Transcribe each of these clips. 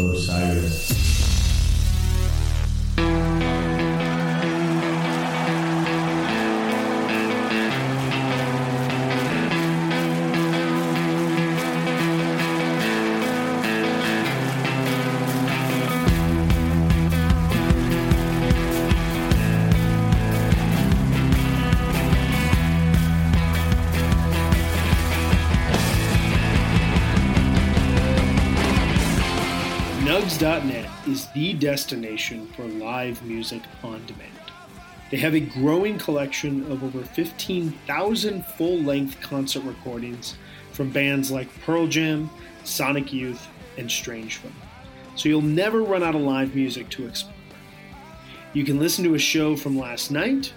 Osiris. Is the destination for live music on demand. They have a growing collection of over 15,000 full length concert recordings from bands like Pearl Jam, Sonic Youth, and Strange Fun. So you'll never run out of live music to explore. You can listen to a show from last night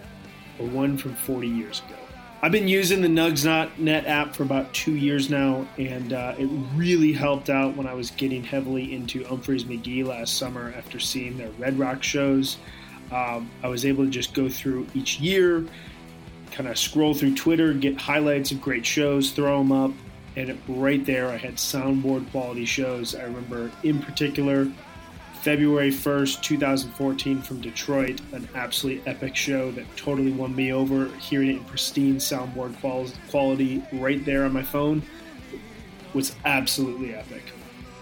or one from 40 years ago. I've been using the Nugs.net app for about two years now, and uh, it really helped out when I was getting heavily into Umphrey's McGee last summer after seeing their Red Rock shows. Um, I was able to just go through each year, kind of scroll through Twitter, get highlights of great shows, throw them up, and right there I had soundboard quality shows. I remember in particular February 1st, 2014, from Detroit, an absolutely epic show that totally won me over. Hearing it in pristine soundboard quality right there on my phone was absolutely epic.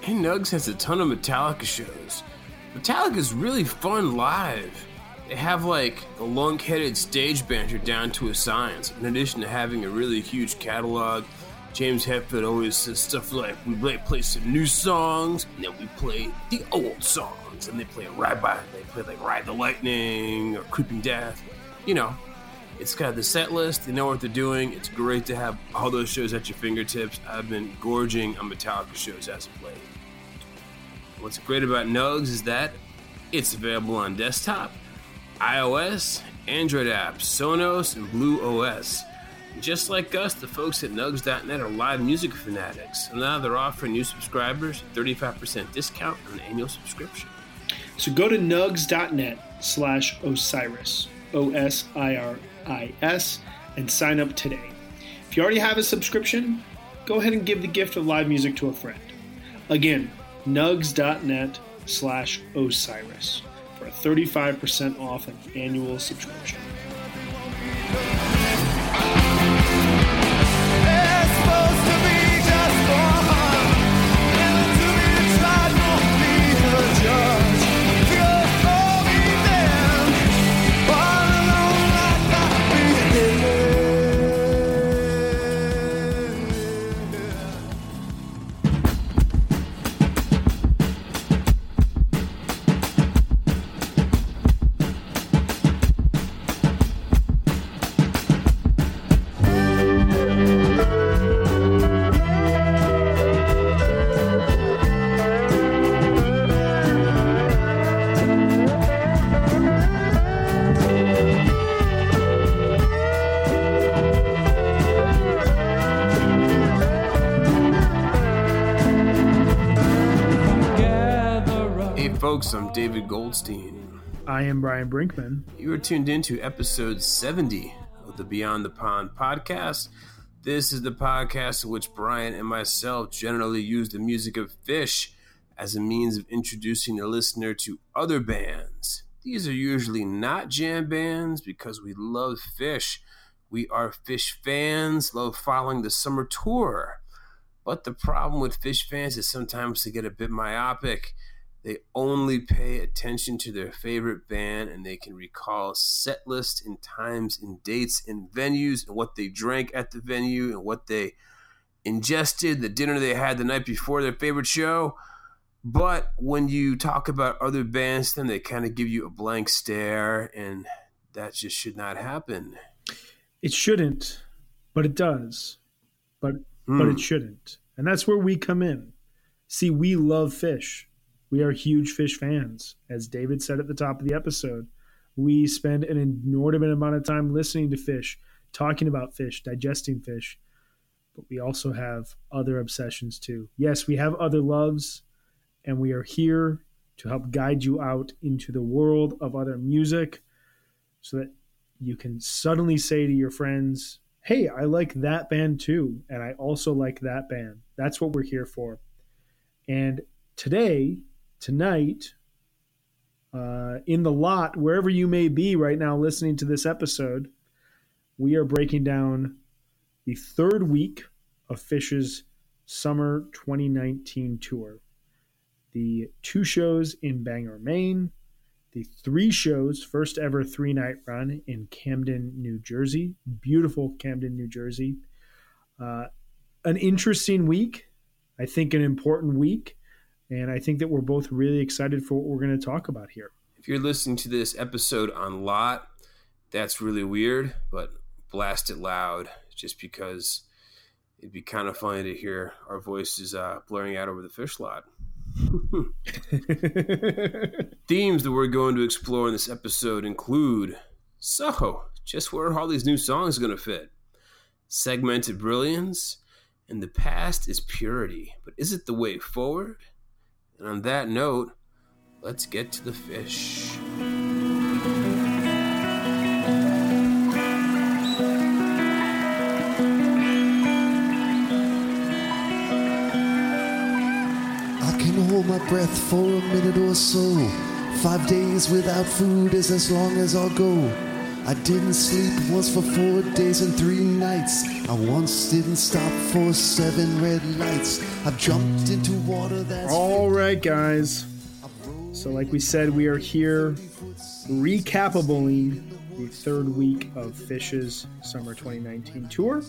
Hey, Nugs has a ton of Metallica shows. Metallica's really fun live. They have like a long-headed stage banter down to a science, in addition to having a really huge catalog James Hetfield always says stuff like, we play, play some new songs, and then we play the old songs, and they play Ride by, they play like Ride the Lightning or Creeping Death. You know, it's got the set list, they know what they're doing. It's great to have all those shows at your fingertips. I've been gorging on Metallica shows as of late. What's great about Nugs is that it's available on desktop, iOS, Android apps, Sonos, and BluOS. Just like us, the folks at Nugs.net are live music fanatics, and now they're offering new subscribers a 35% discount on an annual subscription. So go to Nugs.net slash Osiris, O S I R I S, and sign up today. If you already have a subscription, go ahead and give the gift of live music to a friend. Again, Nugs.net slash Osiris for a 35% off an annual subscription. Folks. I'm David Goldstein. I am Brian Brinkman. You are tuned into episode 70 of the Beyond the Pond podcast. This is the podcast in which Brian and myself generally use the music of Phish as a means of introducing the listener to other bands. These are usually not jam bands because we love Phish. We are Phish fans, love following the summer tour. But the problem with Phish fans is sometimes they get a bit myopic they only pay attention to their favorite band and they can recall set lists and times and dates and venues and what they drank at the venue and what they ingested, the dinner they had the night before their favorite show. But when you talk about other bands, then they kind of give you a blank stare, and that just should not happen. It shouldn't, but it does. But mm. but it hmm. shouldn't, and that's where we come in. See, we love Phish we are huge Phish fans. As David said at the top of the episode, we spend an inordinate amount of time listening to Phish, talking about Phish, digesting Phish, but we also have other obsessions too. Yes, we have other loves, and we are here to help guide you out into the world of other music so that you can suddenly say to your friends, Hey, I like that band too, and I also like that band. That's what we're here for. And today, tonight, uh, in the lot, wherever you may be right now listening to this episode, we are breaking down the third week of Phish's Summer 2019 tour. The two shows in Bangor, Maine, the three shows, first ever three night run in Camden, New Jersey. Beautiful Camden, New Jersey. Uh, an interesting week. I think an important week. And I think that we're both really excited for what we're going to talk about here. If you're listening to this episode on lot, that's really weird, but blast it loud just because it'd be kind of funny to hear our voices uh, blurring out over the Phish lot. Themes that we're going to explore in this episode include so, just where are all these new songs going to fit? Segmented brilliance, and the past is purity, but is it the way forward? And on that note, let's get to the Phish. I can hold my breath for a minute or so. Five days without food is as long as I'll go. I didn't sleep once for four days and three nights. I once didn't stop for seven red lights. I've jumped into water that's. All right, guys. So, like we said, we are here recapabling the third week of Phish's Summer 2019 tour.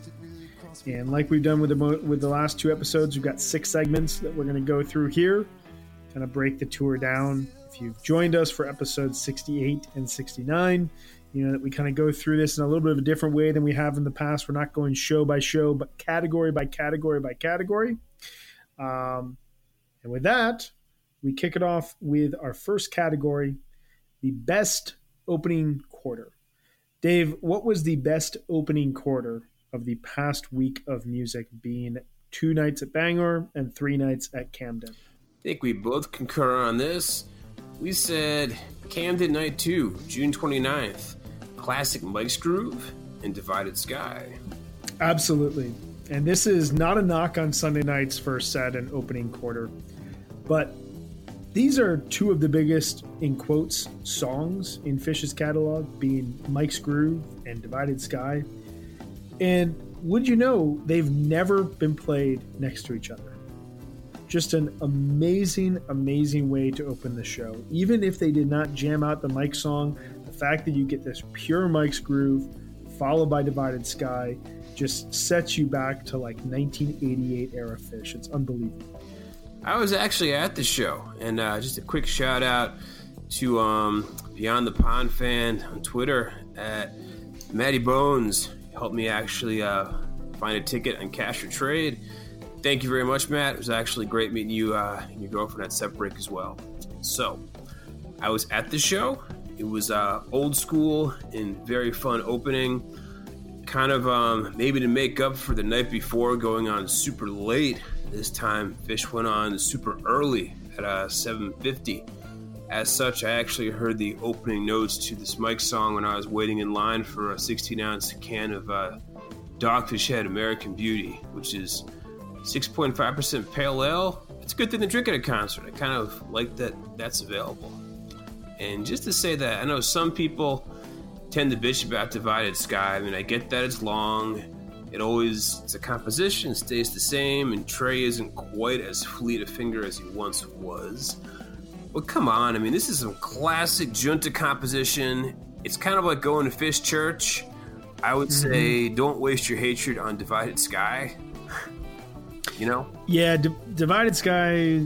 And like we've done with the with the last two episodes, we've got six segments that we're going to go through here, kind of break the tour down. If you've joined us for episodes 68 and 69, you know that we kind of go through this in a little bit of a different way than we have in the past. We're not going show by show, but category by category by category. Um, and with that, we kick it off with our first category, the best opening quarter. Dave, what was the best opening quarter of the past week of music being two nights at Bangor and three nights at Camden. I think we both concur on this. We said Camden Night 2, June 29th, Classic Mike's Groove, and Divided Sky. Absolutely. And this is not a knock on Sunday night's first set and opening quarter, but these are two of the biggest, in quotes, songs in Phish's catalog, being Mike's Groove and Divided Sky. And would you know, they've never been played next to each other. Just an amazing, amazing way to open the show. Even if they did not jam out the Mike song, fact that you get this pure Mike's groove followed by Divided Sky just sets you back to like 1988 era Phish. It's unbelievable. I was actually at the show, and uh, just a quick shout out to um, Beyond the Pond fan on Twitter at Matty Bones helped me actually uh, find a ticket on Cash or Trade. Thank you very much, Matt. It was actually great meeting you uh, and your girlfriend at Set Break as well. So, I was at the show. It was uh, old school and very fun opening. Kind of um, maybe to make up for the night before going on super late. This time, Phish went on super early at uh, 7:50 as such, I actually heard the opening notes to this Mike song when I was waiting in line for a 16 ounce can of uh, Dogfish Head American Beauty, which is 6.5% pale ale. It's a good thing to drink at a concert. I kind of like that that's available. And just to say that, I know some people tend to bitch about Divided Sky. I mean, I get that it's long. It always, it's a composition, stays the same, and Trey isn't quite as fleet a finger as he once was. But come on, I mean, this is some classic junta composition. It's kind of like going to Phish Church. I would mm-hmm. say, don't waste your hatred on Divided Sky. you know? Yeah, D- Divided Sky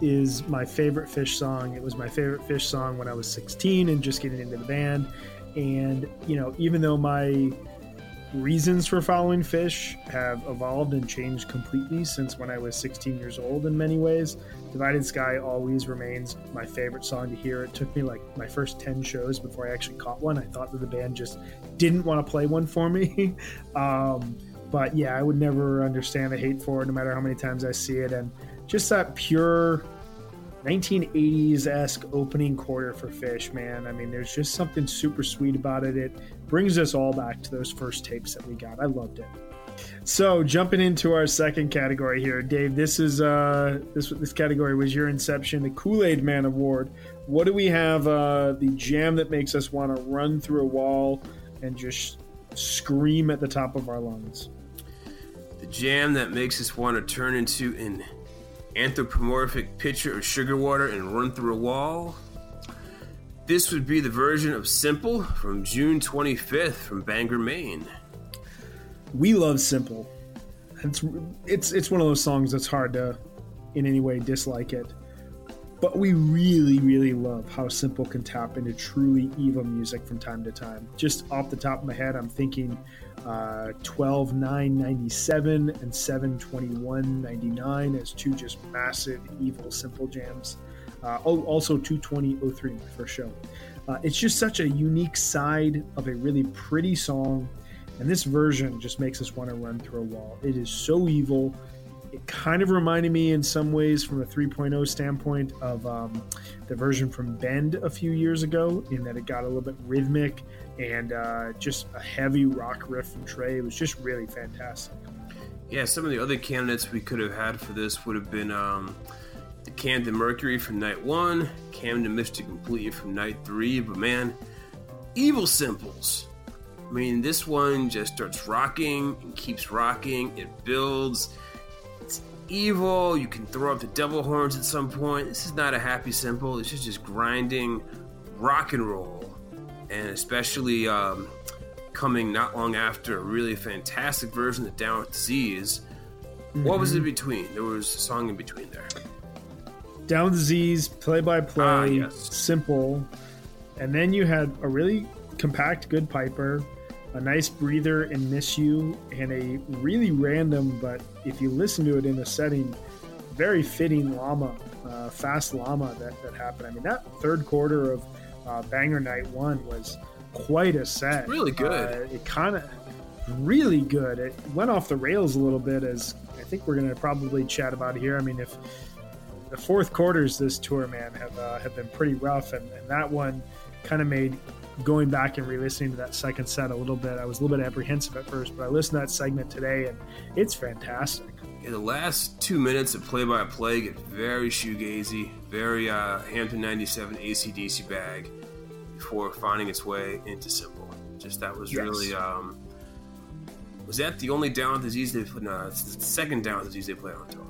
is my favorite Phish song. It was my favorite Phish song when I was 16 and just getting into the band. And, you know, even though my reasons for following Phish have evolved and changed completely since when I was 16 years old in many ways. Divided Sky always remains my favorite song to hear. It took me like my first 10 shows before I actually caught one. I thought that the band just didn't want to play one for me. um, but yeah, I would never understand the hate for it no matter how many times I see it. And just that pure 1980s esque opening quarter for Phish, man. I mean, there's just something super sweet about it. It brings us all back to those first tapes that we got. I loved it. So jumping into our second category here, Dave. This is uh, this this category was your inception, the Kool Aid Man Award. What do we have? Uh, the jam that makes us want to run through a wall and just scream at the top of our lungs. The jam that makes us want to turn into an anthropomorphic pitcher of sugar water and run through a wall. This would be the version of Simple from June 25th from Bangor, Maine. We love Simple. It's it's it's one of those songs that's hard to in any way dislike it. But we really, really love how Simple can tap into truly evil music from time to time. Just off the top of my head, I'm thinking uh, 12 9 97 and 7 21 99 as two just massive evil Simple jams. Uh, oh, also 220 03 first show. Uh, it's just such a unique side of a really pretty song. And this version just makes us want to run through a wall. It is so evil it kind of reminded me in some ways from a 3.0 standpoint of um, the version from Bend a few years ago, in that it got a little bit rhythmic and uh, just a heavy rock riff from Trey. It was just really fantastic. Yeah, some of the other candidates we could have had for this would have been um, the Camden Mercury from night one, Camden Mr. Completely from night three, but man, Evil Simples. I mean, this one just starts rocking and keeps rocking. It builds evil. You can throw up the devil horns at some point. This is not a happy simple. This is just grinding rock and roll, and especially um, coming not long after a really fantastic version of Down with Disease. Mm-hmm. What was in mm-hmm. between? There was a song in between there. Down with Disease, play by play, simple, and then you had a really compact, good piper a nice breather and miss you and a really random but if you listen to it in a setting very fitting llama uh, fast llama that, that happened. I mean that third quarter of uh, Bangor night one was quite a set. It's really good. Uh, it kind of really good. It went off the rails a little bit as i think we're going to probably chat about here. I mean if the fourth quarters this tour man have uh, have been pretty rough and, and that one kind of made going back and re-listening to that second set a little bit. I was a little bit apprehensive at first, but I listened to that segment today, and it's fantastic. Yeah, the last two minutes of play-by-play get very shoegazy, very uh, Hampton '97 ACDC bag before finding its way into Simple. Just that was yes. really. Um, was that the only Down with Disease they played? No, it's the second Down with Disease they played on tour.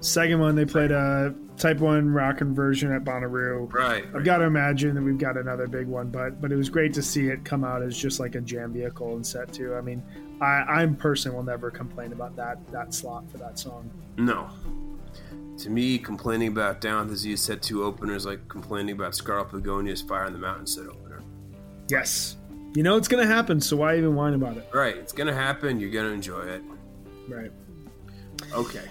Second one, they played a Type One rockin' version at Bonnaroo. Right. I've got to imagine that we've got another big one, but but it was great to see it come out as just like a jam vehicle and set too. I mean, I, I'm personally will never complain about that that slot for that song. No. To me, complaining about Down Disease set two openers like complaining about Scarlet Begonia's Fire in the Mountain set opener. Yes. You know it's going to happen, so why even whine about it? Right. It's going to happen. You're going to enjoy it. Right. Okay.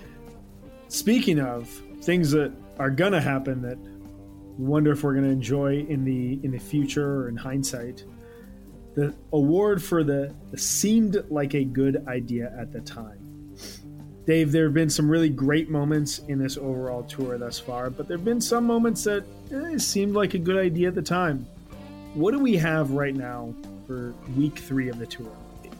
Speaking of things that are gonna happen that wonder if we're gonna enjoy in the in the future or in hindsight, the award for the, the seemed like a good idea at the time. Dave, there have been some really great moments in this overall tour thus far, but there have been some moments that eh, seemed like a good idea at the time. What do we have right now for week three of the tour?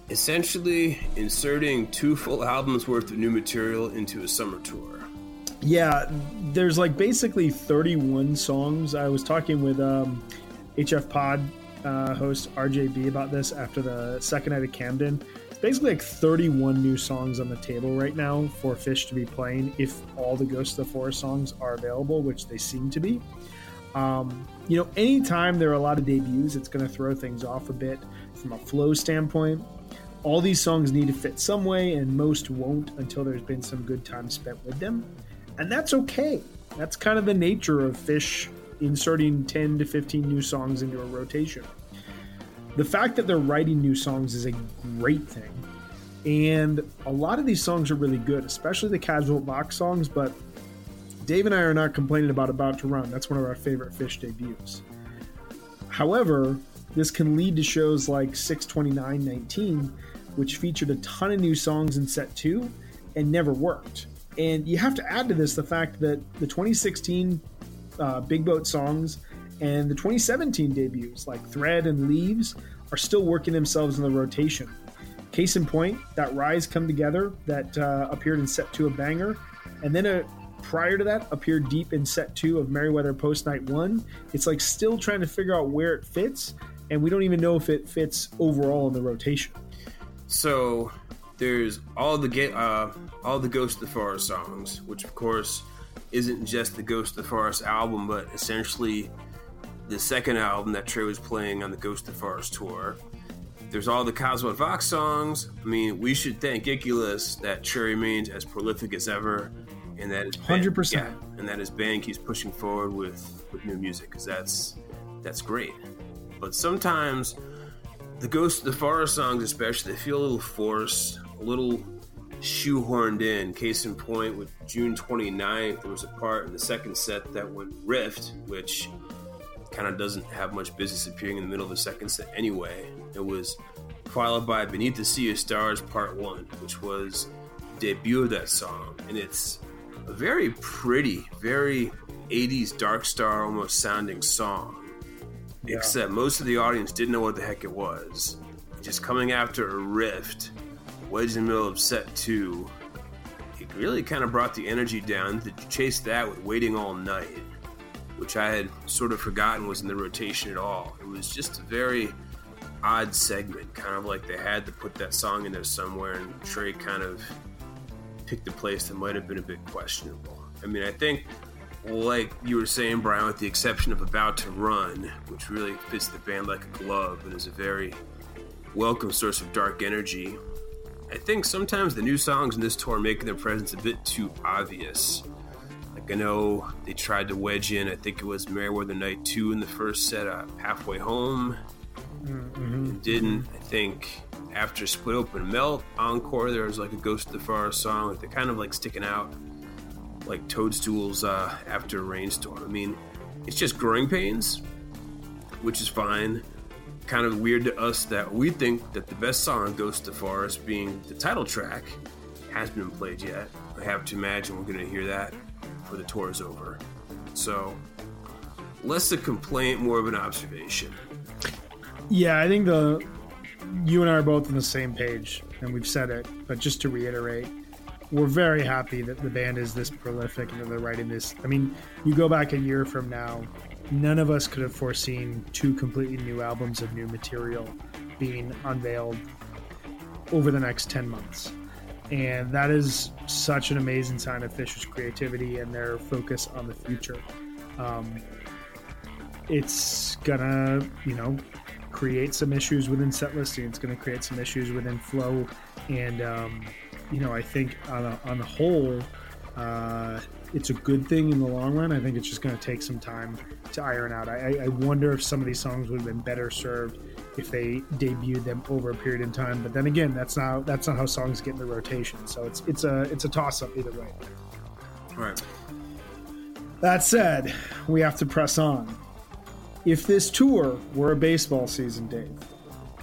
Essentially, inserting two full albums worth of new material into a summer tour. Yeah, there's like basically 31 songs. I was talking with um, HF Pod uh, host RJB about this after the second night of Camden. It's basically like 31 new songs on the table right now for Phish to be playing if all the Ghost of the Forest songs are available, which they seem to be. Um, you know, anytime there are a lot of debuts, it's going to throw things off a bit from a flow standpoint. All these songs need to fit some way, and most won't until there's been some good time spent with them and that's okay. That's kind of the nature of Phish inserting 10 to 15 new songs into a rotation. The fact that they're writing new songs is a great thing. And a lot of these songs are really good, especially the Kasvot Växt songs, but Dave and I are not complaining about About to Run. That's one of our favorite Phish debuts. However, this can lead to shows like 62919, which featured a ton of new songs in set two and never worked. And you have to add to this the fact that the 2016 uh, Big Boat songs and the 2017 debuts, like Thread and Leaves, are still working themselves in the rotation. Case in point, that Rise Come Together that uh, appeared in set two of Bangor, and then a, prior to that appeared deep in set two of Merriweather Post Night One. It's like still trying to figure out where it fits, and we don't even know if it fits overall in the rotation. So there's all the uh, all the Ghost of the Forest songs, which of course isn't just the Ghost of the Forest album, but essentially the second album that Trey was playing on the Ghost of the Forest tour. There's all the Kasvot Växt songs. I mean, we should thank Icculus that Trey remains as prolific as ever, and that is hundred percent, yeah, and that his band keeps pushing forward with with new music because that's that's great. But sometimes the Ghost of the Forest songs, especially, they feel a little forced, a little shoehorned in. Case in point, with June 29th, there was a part in the second set that went rift, which kind of doesn't have much business appearing in the middle of the second set anyway. It was followed by Beneath the Sea of Stars Part 1, which was debut of that song. And it's a very pretty, very 80s dark star almost sounding song. Yeah. Except most of the audience didn't know what the heck it was. Just coming after a rift wedged in the middle of set two, it really kind of brought the energy down to chase that with Waiting All Night, which I had sort of forgotten was in the rotation at all. It was just a very odd segment, kind of like they had to put that song in there somewhere, and Trey kind of picked a place that might have been a bit questionable. I mean, I think, like you were saying, Brian, with the exception of About to Run, which really fits the band like a glove and is a very welcome source of dark energy, I think sometimes the new songs in this tour are making their presence a bit too obvious. Like I know they tried to wedge in, I think it was Merriweather Night 2 in the first set, uh, Halfway Home. Mm-hmm. Didn't. I think after Split Open Melt Encore, there was like a Ghost of the Forest song. Like they're kind of like sticking out like toadstools uh, after a rainstorm. I mean, it's just growing pains, which is fine kind of weird to us that we think that the best song, Ghost of Forest, being the title track, hasn't been played yet. I have to imagine we're going to hear that before the tour is over. So, less a complaint, more of an observation. Yeah, I think the you and I are both on the same page, and we've said it. But just to reiterate, we're very happy that the band is this prolific and that they're writing this. I mean, you go back a year from now, none of us could have foreseen two completely new albums of new material being unveiled over the next 10 months. And that is such an amazing sign of Fisher's creativity and their focus on the future. Um, it's gonna, you know, create some issues within set listing. It's gonna create some issues within flow. And, um, you know, I think on, a, on the whole, uh, it's a good thing in the long run. I think it's just going to take some time to iron out. I, I, wonder if some of these songs would have been better served if they debuted them over a period in time. But then again, that's not that's not how songs get in the rotation. So it's it's a it's a toss up either way. Right. That said, we have to press on. If this tour were a baseball season, Dave,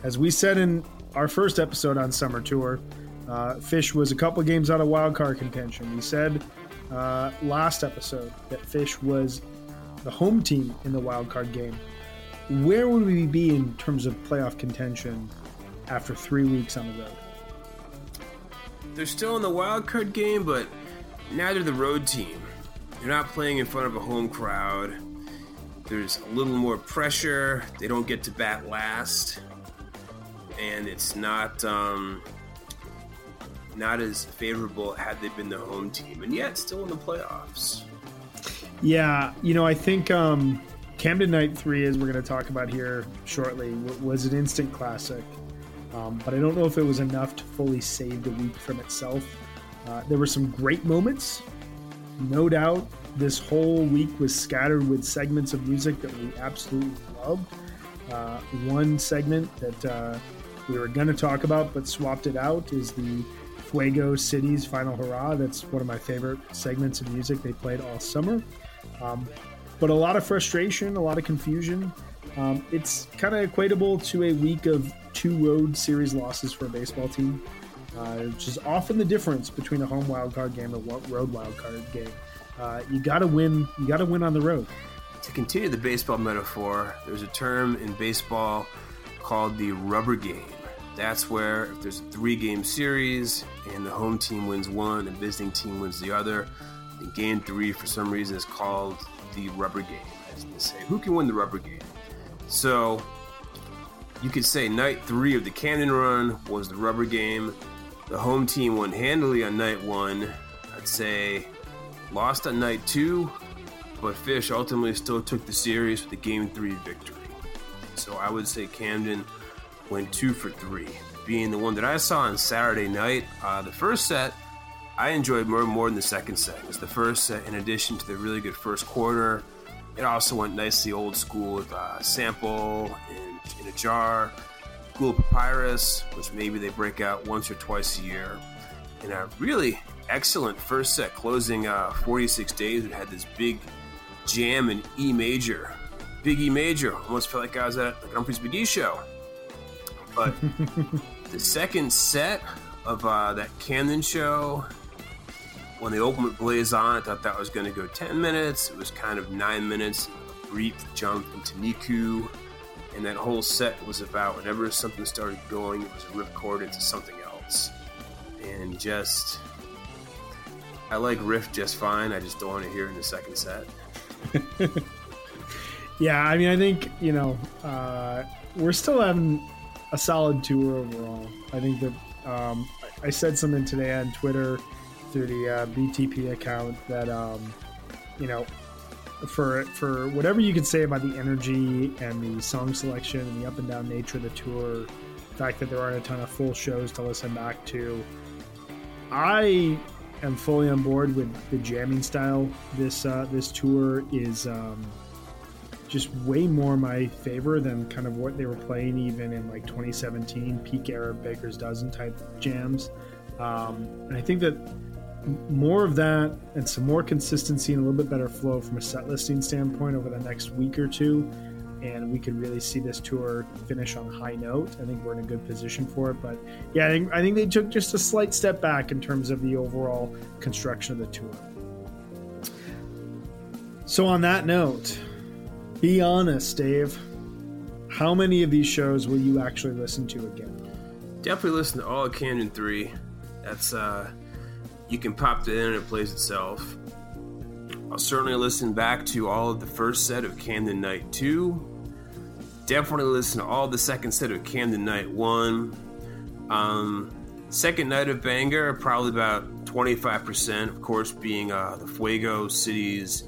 as we said in our first episode on Summer Tour, uh, Phish was a couple games out of wild card contention. We said uh, last episode that Phish was the home team in the wild card game. Where would we be in terms of playoff contention after three weeks on the road? They're still in the wild card game, but now they're the road team. They're not playing in front of a home crowd. There's a little more pressure. They don't get to bat last, and it's not um, not as favorable had they been the home team, and yet still in the playoffs. Yeah, you know, I think um, Camden Night 3, as we're going to talk about here shortly, was an instant classic. Um, but I don't know if it was enough to fully save the week from itself. Uh, there were some great moments, no doubt. This whole week was scattered with segments of music that we absolutely loved. Uh, one segment that uh, we were going to talk about but swapped it out is the Fuego City's Final Hurrah. That's one of my favorite segments of music they played all summer. Um, but a lot of frustration, a lot of confusion. Um, it's kind of equatable to a week of two road series losses for a baseball team, uh, which is often the difference between a home wildcard game and a road wildcard game. Uh, you got to win. You got to win on the road. To continue the baseball metaphor, there's a term in baseball called the rubber game. That's where if there's a three game series and the home team wins one and visiting team wins the other, then game three, for some reason, is called the rubber game. As they say, who can win the rubber game? So you could say night three of the Cannon run was the rubber game. The home team won handily on night one. I'd say lost on night two, but Phish ultimately still took the series with the game three victory. So I would say Camden went two for three, being the one that I saw on Saturday night. Uh, the first set, I enjoyed more more than the second set. It was the first set, in addition to the really good first quarter. It also went nicely old school with uh, sample and in a jar, Golgi Apparatus, which maybe they break out once or twice a year, and a really excellent first set closing uh, 46 days. It had this big jam in E major, big E major. Almost felt like I was at the Umphrey's McGee show. But the second set of uh, that Camden show, when the opened with Blaze on, I thought that was going to go 10 minutes. It was kind of nine minutes, a brief jump into NICU. And that whole set was about whenever something started going, it was a ripcord into something else. And just, I like Riff just fine. I just don't want to hear it in the second set. yeah, I mean, I think, you know, uh, we're still having a solid tour overall. I think that um, I said something today on Twitter through the uh, BTP account that um, you know for for whatever you can say about the energy and the song selection and the up and down nature of the tour, the fact that there aren't a ton of full shows to listen back to, I am fully on board with the jamming style. This uh, this tour is. Um, just way more my favor than kind of what they were playing even in like 2017 peak era Baker's Dozen type jams. Um, and I think that more of that and some more consistency and a little bit better flow from a set listing standpoint over the next week or two. And we could really see this tour finish on a high note. I think we're in a good position for it. But yeah, I think, I think they took just a slight step back in terms of the overall construction of the tour. So, on that note, be honest, Dave. How many of these shows will you actually listen to again? Definitely listen to all of Camden 3. That's, uh, you can pop that in and it plays itself. I'll certainly listen back to all of the first set of Camden Night 2. Definitely listen to all the second set of Camden Night 1. Um, second night of Bangor, probably about 25%, of course, being uh, the Fuego Cities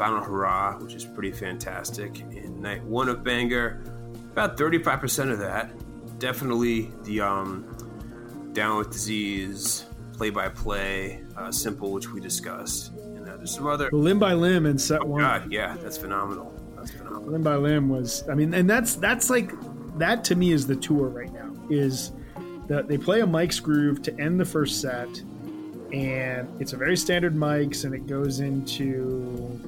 Final Hurrah, which is pretty fantastic. In night one of Bangor, about 35% of that. Definitely the um, Down with Disease, Play by Play, uh, Simple, which we discussed. And uh, there's some other. Limb by Limb and Set oh, One. God, yeah, that's phenomenal. That's phenomenal. Limb by Limb was, I mean, and that's that's like that to me is the tour right now. Is that they play a Mike's Groove to end the first set and it's a very standard mics and it goes into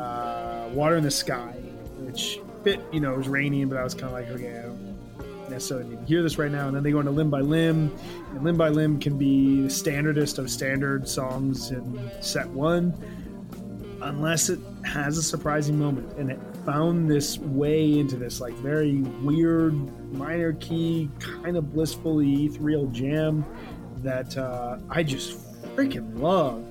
uh, water in the sky which bit you know it was raining but i was kind of like okay i don't necessarily need to hear this right now. And then they go into limb by limb and limb by limb can be the standardest of standard songs in set one unless it has a surprising moment. And it found this way into this like very weird minor key kind of blissfully ethereal jam that uh, I just freaking love.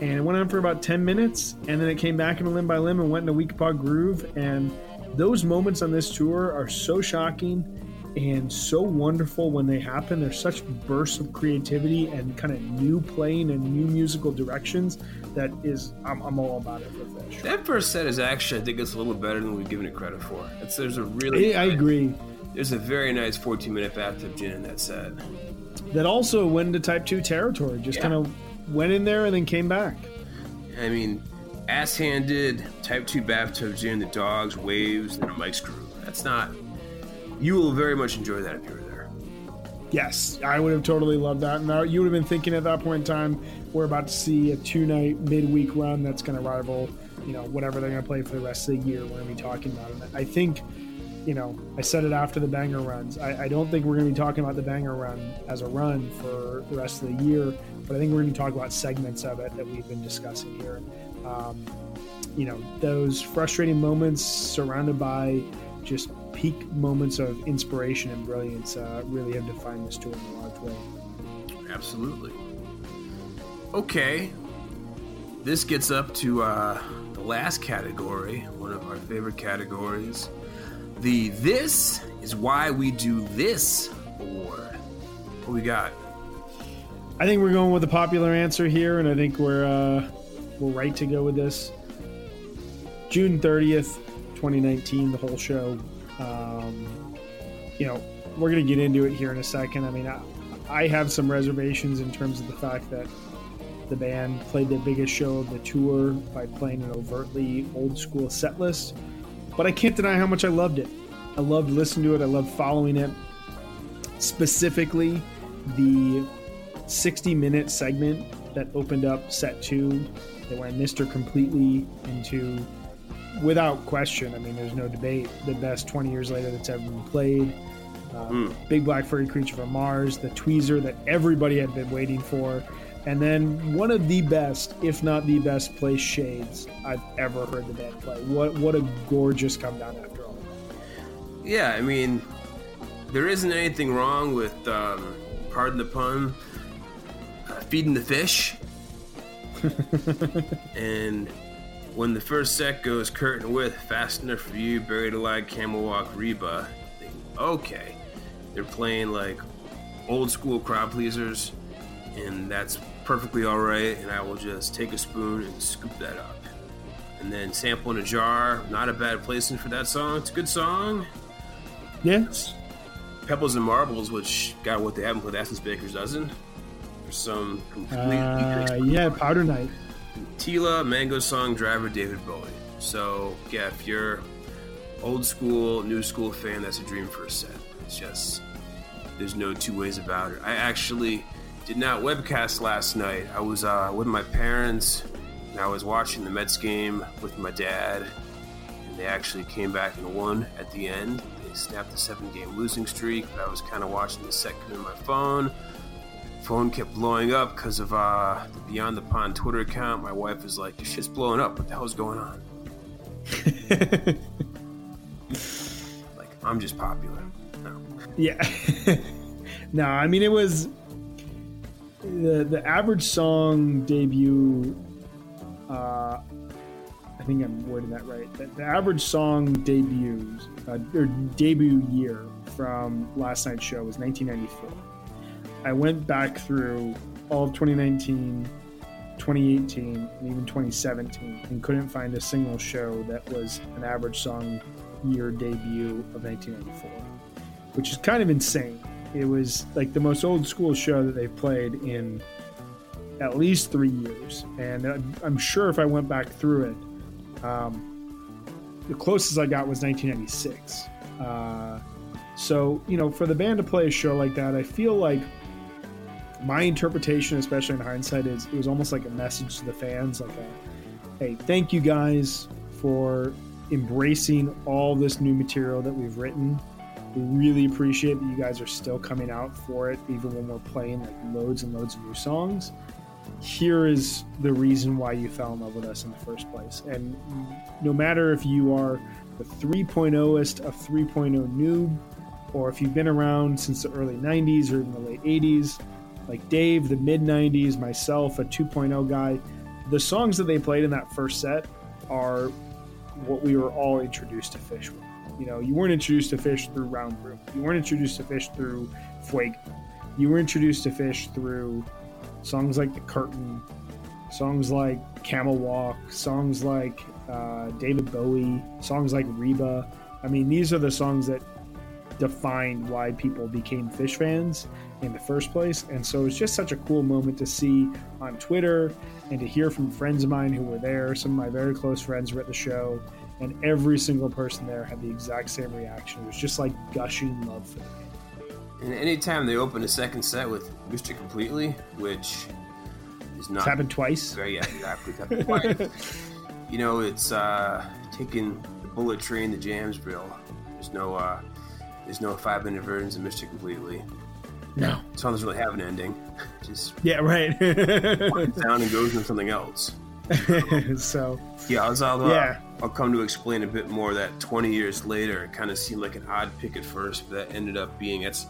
And it went on for about 10 minutes, and then it came back in a Limb by Limb and went into Weekapaug Groove. And those moments on this tour are so shocking and so wonderful when they happen. They're such bursts of creativity and kind of new playing and new musical directions that is, I'm, I'm all about it for Phish. That first set is actually, I think it's a little better than we've given it credit for. It's, there's a really. I, I agree. There's a very nice 14 minute bathtub gin in that set that also went into Type 2 territory. Just yeah. kind of went in there and then came back. I mean, ass handed, Type 2 bathtub gin, the dogs, waves, and a Mike's Groove. That's not. You will very much enjoy that if you were there. Yes, I would have totally loved that. And you would have been thinking at that point in time, we're about to see a two night midweek run that's going to rival, you know, whatever they're going to play for the rest of the year. We're going to be talking about it. I think you know, I said it after the Bangor runs. I, I don't think we're going to be talking about the Bangor run as a run for the rest of the year, but I think we're going to talk about segments of it that we've been discussing here. Um, you know, those frustrating moments surrounded by just peak moments of inspiration and brilliance uh, really have defined this tour in a large way. Absolutely. Okay, this gets up to uh, the last category, one of our favorite categories. The This is Why We Do This Award. What we got? I think we're going with the popular answer here, and I think we're uh, we're right to go with this. June thirtieth, twenty nineteen, the whole show. Um, you know, we're gonna get into it here in a second. I mean, I, I have some reservations in terms of the fact that the band played their biggest show of the tour by playing an overtly old school set list. But I can't deny how much I loved it. I loved listening to it. I loved following it. Specifically, the 60 minute segment that opened up set two that went Mr. Completely into, without question, I mean, there's no debate, the best 20 years later that's ever been played. Um, Big Black Furry Creature from Mars, the tweezer that everybody had been waiting for. And then one of the best, if not the best, placed shades I've ever heard the band play. What what a gorgeous come down after all. Yeah, I mean, there isn't anything wrong with, um, pardon the pun, uh, feeding the fish. and when the first set goes curtain width, fast enough for you, buried alive, camel walk, Reba, think, okay, they're playing like old school crowd pleasers, and that's perfectly all right. And I will just take a spoon and scoop that up. And then sample in a jar, not a bad placement for that song. It's a good song. Yes. Pebbles and Marbles, which got what they haven't played Essence Baker's dozen. For some completely Uh, yeah, Powder Night. Tela, Mango Song, Driver, David Bowie. So, yeah, if you're old school, new school fan, that's a dream for a set. It's just, there's no two ways about it. I actually did not webcast last night. I was uh, with my parents, and I was watching the Mets game with my dad, and they actually came back and won at the end. They snapped the seven game losing streak, but I was kind of watching the set come in my phone phone kept blowing up because of uh, the Beyond the Pond Twitter account. My wife is like, "Your shit's blowing up. What the hell's going on?" like, I'm just popular. No. Yeah. no, I mean it was the the average song debut. Uh, I think I'm wording that right. The, the average song debuts uh, or debut year from last night's show was 1994. I went back through all of 2019, 2018, and even 2017, and couldn't find a single show that was an average song year debut of 1994 which is kind of insane. It was like the most old school show that they've played in at least three years, and I'm sure if I went back through it, um, the closest I got was 1996. Uh, so you know, for the band to play a show like that, I feel like my interpretation, especially in hindsight, is it was almost like a message to the fans, like a, "Hey, thank you guys for embracing all this new material that we've written." We really appreciate that you guys are still coming out for it, even when we're playing like loads and loads of new songs. Here is the reason why you fell in love with us in the first place. And no matter if you are the 3.0ist of 3.0 noob, or if you've been around since the early 90s or in the late 80s, like Dave, the mid 90s, myself, a 2.0 guy, the songs that they played in that first set are what we were all introduced to Phish with. You know, you weren't introduced to Phish through Round Room. You weren't introduced to Phish through Fuego. You were introduced to Phish through songs like The Curtain, songs like Camel Walk, songs like uh, David Bowie, songs like Reba. I mean, these are the songs that defined why people became Phish fans in the first place. And so it's just such a cool moment to see on Twitter and to hear from friends of mine who were there. Some of my very close friends were at the show and every single person there had the exact same reaction. It was just like gushing love for the game. And anytime they open a second set with Mr. Completely, which is not It's happened twice. very yeah, exactly. it's happened twice. you know, it's uh, taking the bullet train to Jamsville. There's no uh, there's no five minute versions of Mr. Completely. No. Song doesn't really have an ending. Just Yeah, right. down and goes into something else. so Yeah, I'll, I'll, uh, Yeah. I'll come to explain a bit more that 20 years later, it kind of seemed like an odd pick at first, but that ended up being it's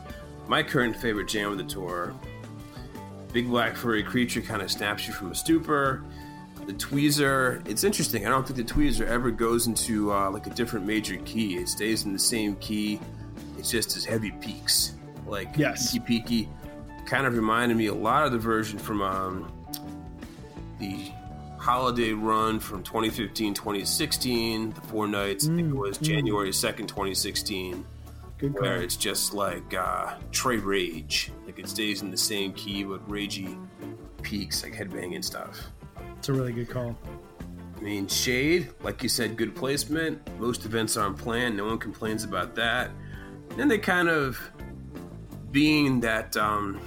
my current favorite jam of the tour. Big black furry creature kind of snaps you from a stupor. The tweezer, it's interesting. I don't think the tweezer ever goes into uh, like a different major key. It stays in the same key. It's just as heavy peaks, like Yes. peaky peaky. Kind of reminded me a lot of the version from um, the holiday run from 2015 2016 the four nights i think it was january 2nd 2016 good call. where it's just like uh trey rage. Like it stays in the same key but ragey peaks like headbanging stuff. It's a really good call. i mean shade like you said good placement. Most events aren't planned. No one complains about that. And then they kind of being that um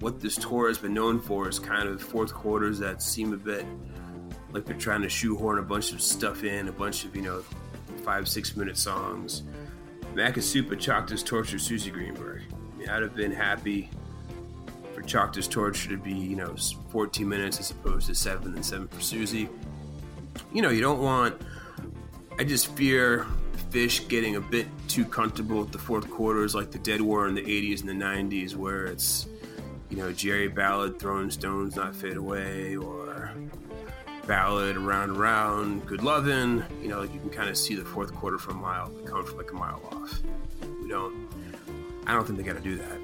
what this tour has been known for is kind of fourth quarters that seem a bit like they're trying to shoehorn a bunch of stuff in, a bunch of, you know, five, six minute songs. Makisupa Chalk Dust Torture Suzy Greenberg. I mean, I'd have been happy for Chalk Dust Torture to be, you know, 14 minutes as opposed to 7 and 7 for Suzy. You know, you don't want. I just fear Phish getting a bit too comfortable with the fourth quarters like the Dead War in the 80s and the 90s, where it's, you know, Jerry Ballard throwing stones not fade away, or Ballad around and around, good lovin'. You know, like you can kind of see the fourth quarter from a mile, coming from like a mile off. We don't. I don't think they got to do that.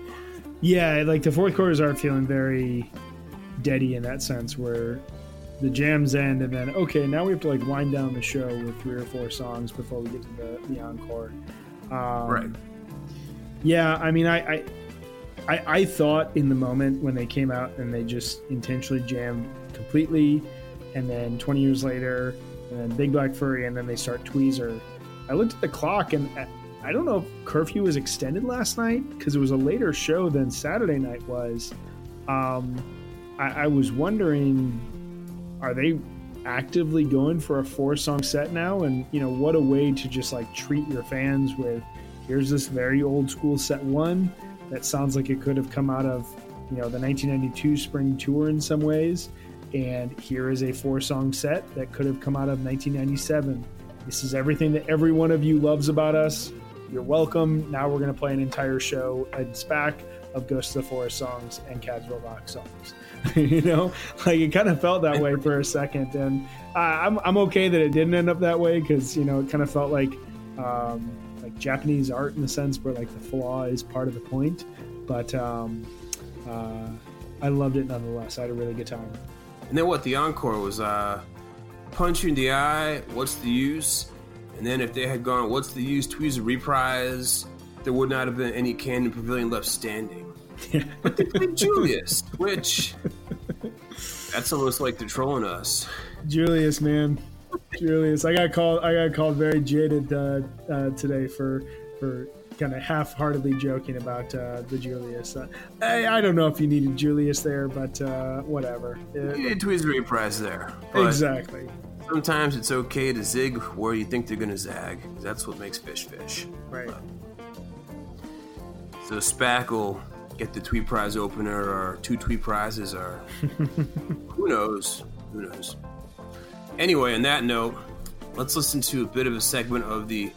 Yeah, like the fourth quarters are feeling very deady in that sense, where the jams end, and then okay, now we have to like wind down the show with three or four songs before we get to the, the encore. Um, Right. Yeah, I mean, I, I, I, I thought in the moment when they came out and they just intentionally jammed completely, and then 20 years later, and then Big Black Furry, and then they start Tweezer. I looked at the clock, and I- don't know if curfew was extended last night because it was a later show than Saturday night was. Um, I, I was wondering, are they actively going for a four song set now? And you know, what a way to just like treat your fans with here's this very old school set one that sounds like it could have come out of you know the 1992 spring tour in some ways and here is a four song set that could have come out of 1997 this is everything that every one of you loves about us you're welcome now we're going to play an entire show and SPAC of Ghost of the Forest songs and Cadwell Rock songs. you know, like it kind of felt that way for a second, and uh, I'm I'm okay that it didn't end up that way because you know it kind of felt like um, like Japanese art in the sense where like the flaw is part of the point. But um, uh, I loved it nonetheless. I had a really good time. And then what? The encore was uh, punch you in the eye. What's the use? And then if they had gone, what's the use? Tweezer reprise. There would not have been any Canyon Pavilion left standing. but they played Julius, which that's almost like they're trolling us. Julius, man, Julius. I got called. I got called very jaded uh, uh, today for for kind of half-heartedly joking about uh, the Julius. Uh, I, I don't know if you needed Julius there, but uh, whatever. You did Tweezer reprise there. Exactly. Sometimes it's okay to zig where you think they're gonna zag. That's what makes Phish Phish. Right. So SPAC will get the Tweeprise opener or two Tweeprises or who knows? Who knows? Anyway, on that note, let's listen to a bit of a segment of the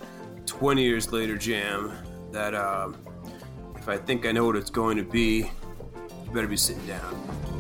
20 years later jam that um, if I think I know what it's going to be, you better be sitting down.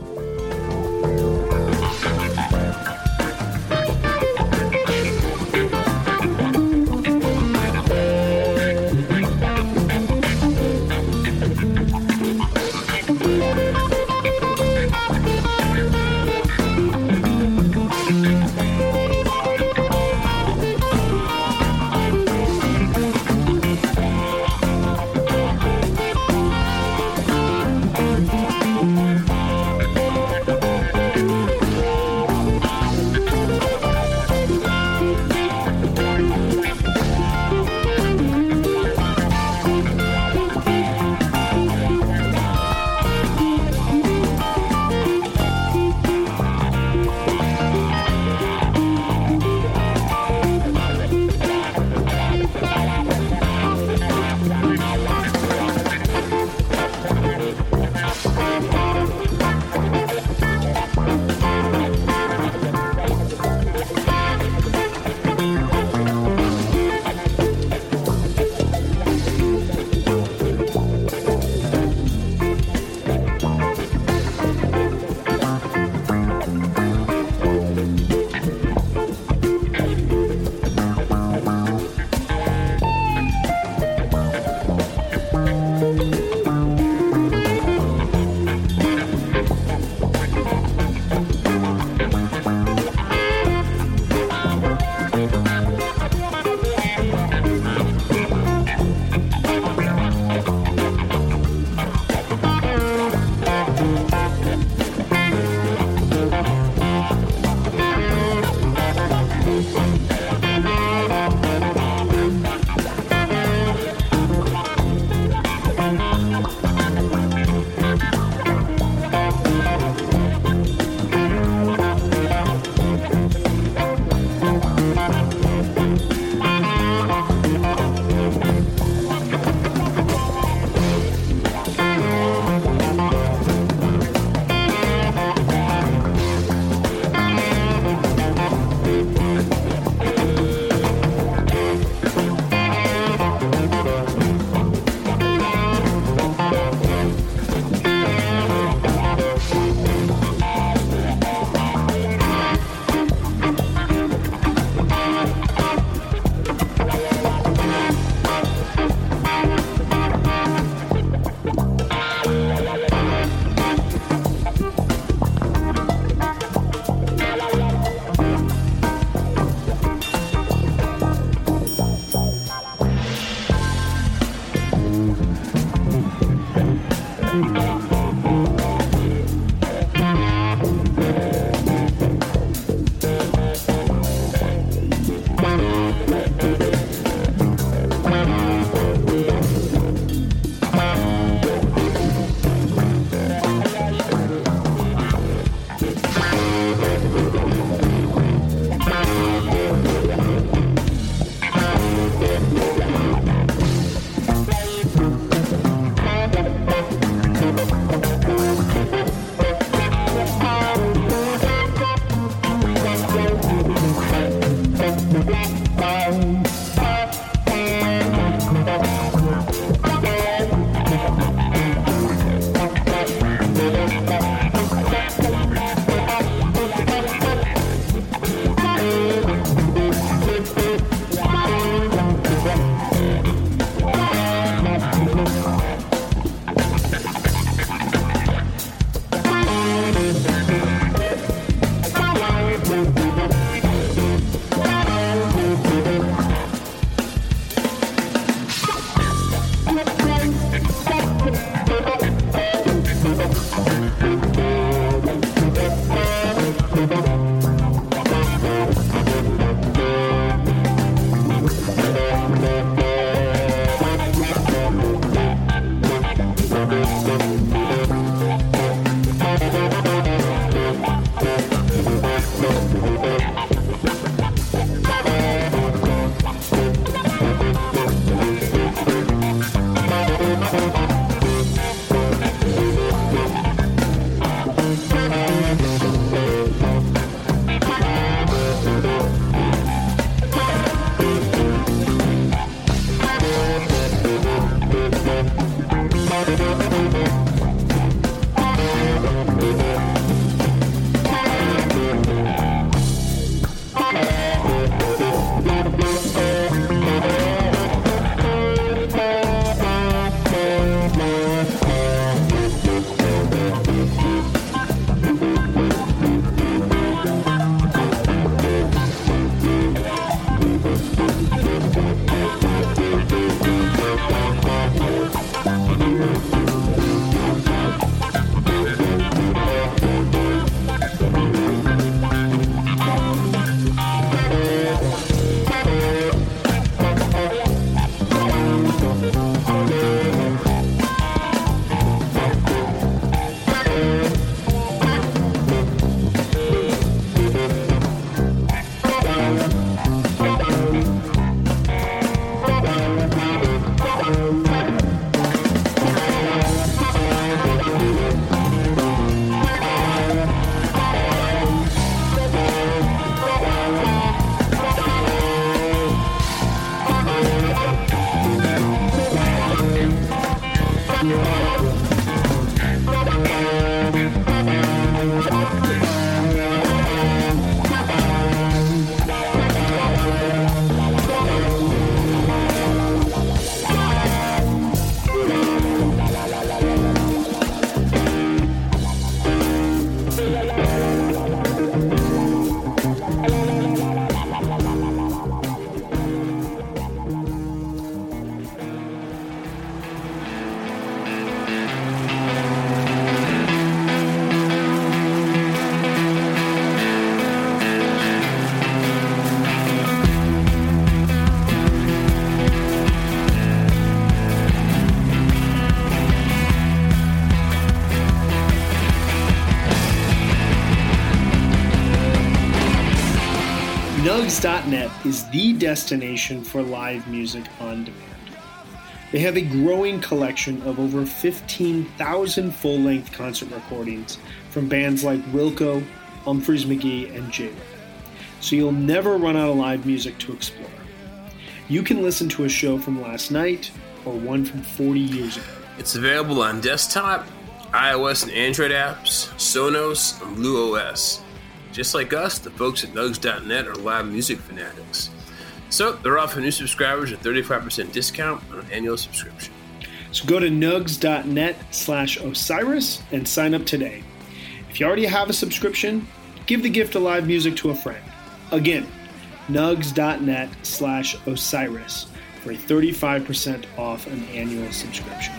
Nugs.net is the destination for live music on demand. They have a growing collection of over 15,000 full length concert recordings from bands like Wilco, Umphrey's McGee, and J So you'll never run out of live music to explore. You can listen to a show from last night or one from 40 years ago. It's available on desktop, iOS and Android apps, Sonos, and BluOS. Just like us, the folks at Nugs.net are live music fanatics. So they're offering new subscribers a 35% discount on an annual subscription. So go to nugs.net slash Osiris and sign up today. If you already have a subscription, give the gift of live music to a friend. Again, nugs.net slash Osiris for a 35% off an annual subscription.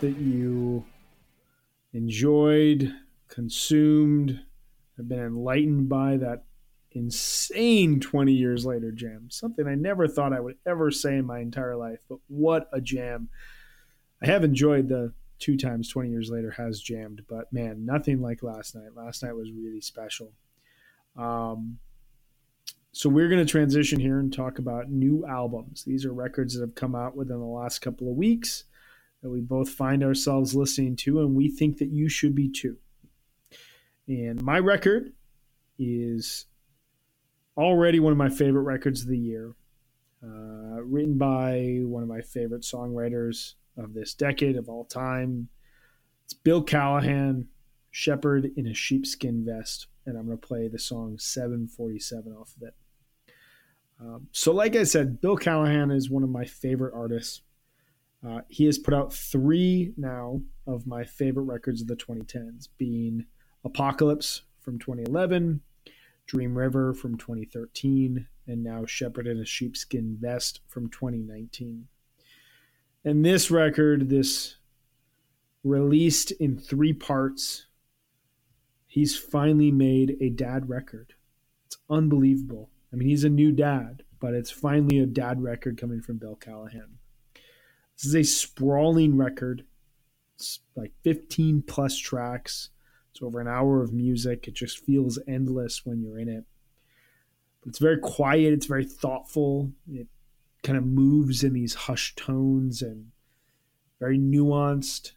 That you enjoyed, consumed, have been enlightened by that insane 20 years later jam. Something I never thought I would ever say in my entire life, but what a jam. I have enjoyed the two times 20 years later has jammed, but man, nothing like last night. Last night was really special. Um, so we're going to transition here and talk about new albums. These are records that have come out within the last couple of weeks that we both find ourselves listening to, and we think that you should be too. And my record is already one of my favorite records of the year, uh, written by one of my favorite songwriters of this decade of all time. It's Bill Callahan, Shepherd in a Sheepskin Vest, and I'm going to play the song 747 off of it. Um, so, like I said, Bill Callahan is one of my favorite artists. Uh, he has put out three now of my favorite records of the 2010s, being Apocalypse from 2011, Dream River from 2013, and now Shepherd in a Sheepskin Vest from 2019. And this record, this released in three parts, he's finally made a dad record. It's unbelievable. I mean, he's a new dad, but it's finally a dad record coming from Bill Callahan. This is a sprawling record. It's like 15 plus tracks. It's over an hour of music. It just feels endless when you're in it. But it's very quiet. It's very thoughtful. It kind of moves in these hushed tones and very nuanced.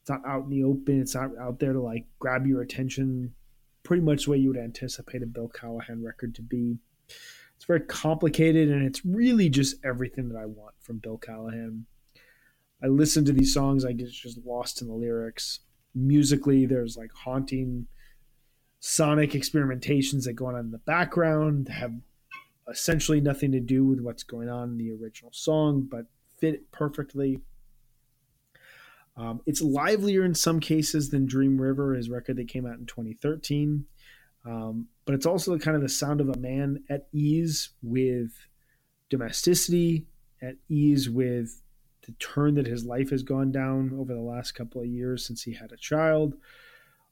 It's not out in the open. It's not out there to like grab your attention. Pretty much the way you would anticipate a Bill Callahan record to be. It's very complicated and it's really just everything that I want from Bill Callahan. I listen to these songs, I get just lost in the lyrics. Musically, there's like haunting sonic experimentations that go on in the background, that have essentially nothing to do with what's going on in the original song, but fit perfectly. Um, it's livelier in some cases than Dream River, his record that came out in 2013. Um, but it's also kind of the sound of a man at ease with domesticity, at ease with the turn that his life has gone down over the last couple of years since he had a child,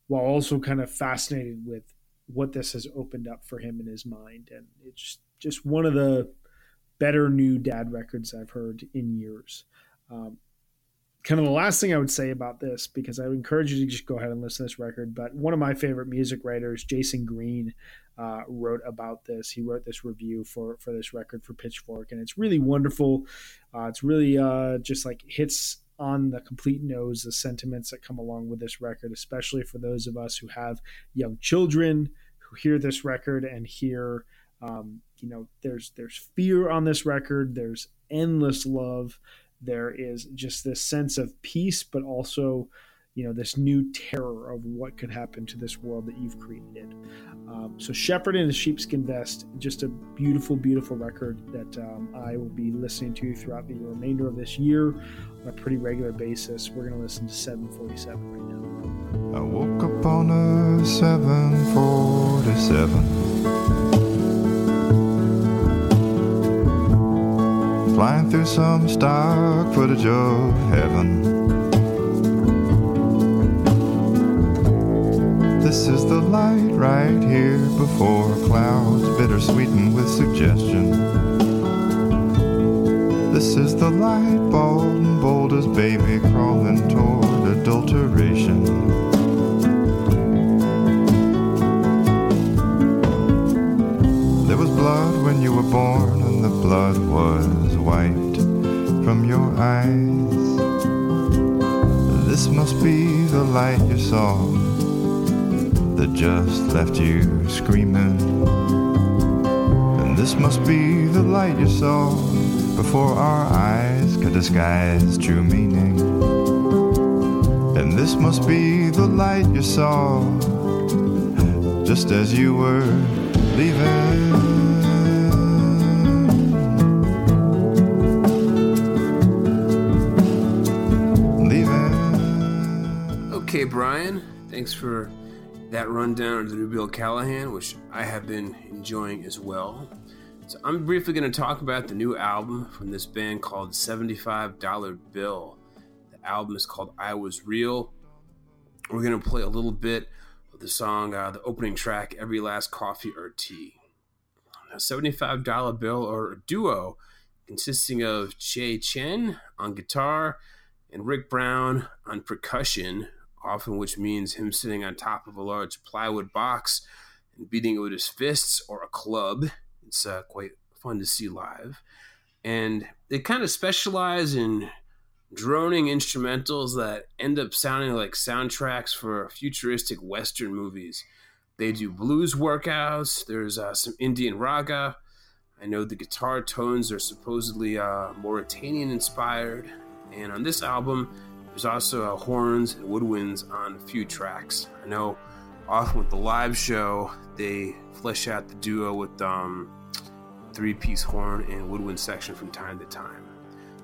while also kind of fascinated with what this has opened up for him in his mind. And it's just one of the better new dad records I've heard in years. Um, kind of the last thing I would say about this, because I would encourage you to just go ahead and listen to this record. But one of my favorite music writers, Jayson Greene, uh, wrote about this. He wrote this review for for this record for Pitchfork, and it's really wonderful. Uh, it's really uh, just like hits on the complete nose the sentiments that come along with this record, especially for those of us who have young children who hear this record and hear. Um, you know, there's there's fear on this record. There's endless love there is just this sense of peace, but also, you know, this new terror of what could happen to this world that you've created. Um, so, Shepherd in the Sheepskin Vest, just a beautiful, beautiful record that um, I will be listening to throughout the remainder of this year on a pretty regular basis. We're going to listen to 747 right now. I woke up on a 747. flying through some stock footage of heaven. This is the light right here before clouds, bittersweetened with suggestion. This is the light, bald and bold as baby crawling toward adulteration. There was blood when you were born, and the blood was wiped from your eyes. This must be the light you saw that just left you screaming. And this must be the light you saw before our eyes could disguise true meaning. And this must be the light you saw just as you were leaving. Okay, Brian, thanks for that rundown of the new Bill Callahan, which I have been enjoying as well. So, I'm briefly going to talk about the new album from this band called $75 Bill. The album is called I Was Real. We're going to play a little bit of the song, uh, the opening track, Every Last Coffee or Tea. a $75 bill or a duo consisting of Che Chen on guitar and Rick Brown on percussion, often which means him sitting on top of a large plywood box and beating it with his fists or a club. It's uh, quite fun to see live. And they kind of specialize in droning instrumentals that end up sounding like soundtracks for futuristic Western movies. They do blues workouts, there's uh, some Indian raga. I know the guitar tones are supposedly uh, Mauritanian inspired. And on this album, there's also uh, horns and woodwinds on a few tracks. I know often with the live show, they flesh out the duo with um, three piece horn and woodwind section from time to time.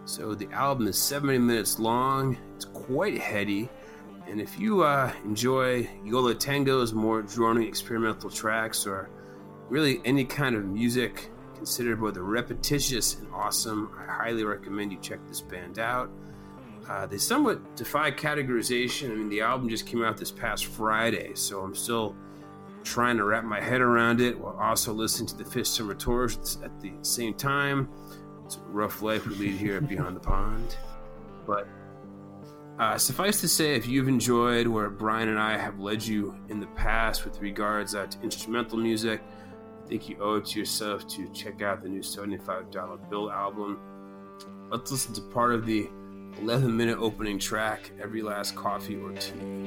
So the album is 70 minutes long, it's quite heady. And if you uh, enjoy Yo La Tengo's more droning experimental tracks or really any kind of music considered both repetitious and awesome, I highly recommend you check this band out. Uh, they somewhat defy categorization. I mean, the album just came out this past Friday, so I'm still trying to wrap my head around it while also listening to the Phish Summer Tours at the same time. It's a rough life we lead here at Beyond the Pond. But uh, suffice to say, if you've enjoyed where Brian and I have led you in the past with regards uh, to instrumental music, I think you owe it to yourself to check out the new $75 Bill album. Let's listen to part of the 11 minute opening track, Every Last Coffee or Tea.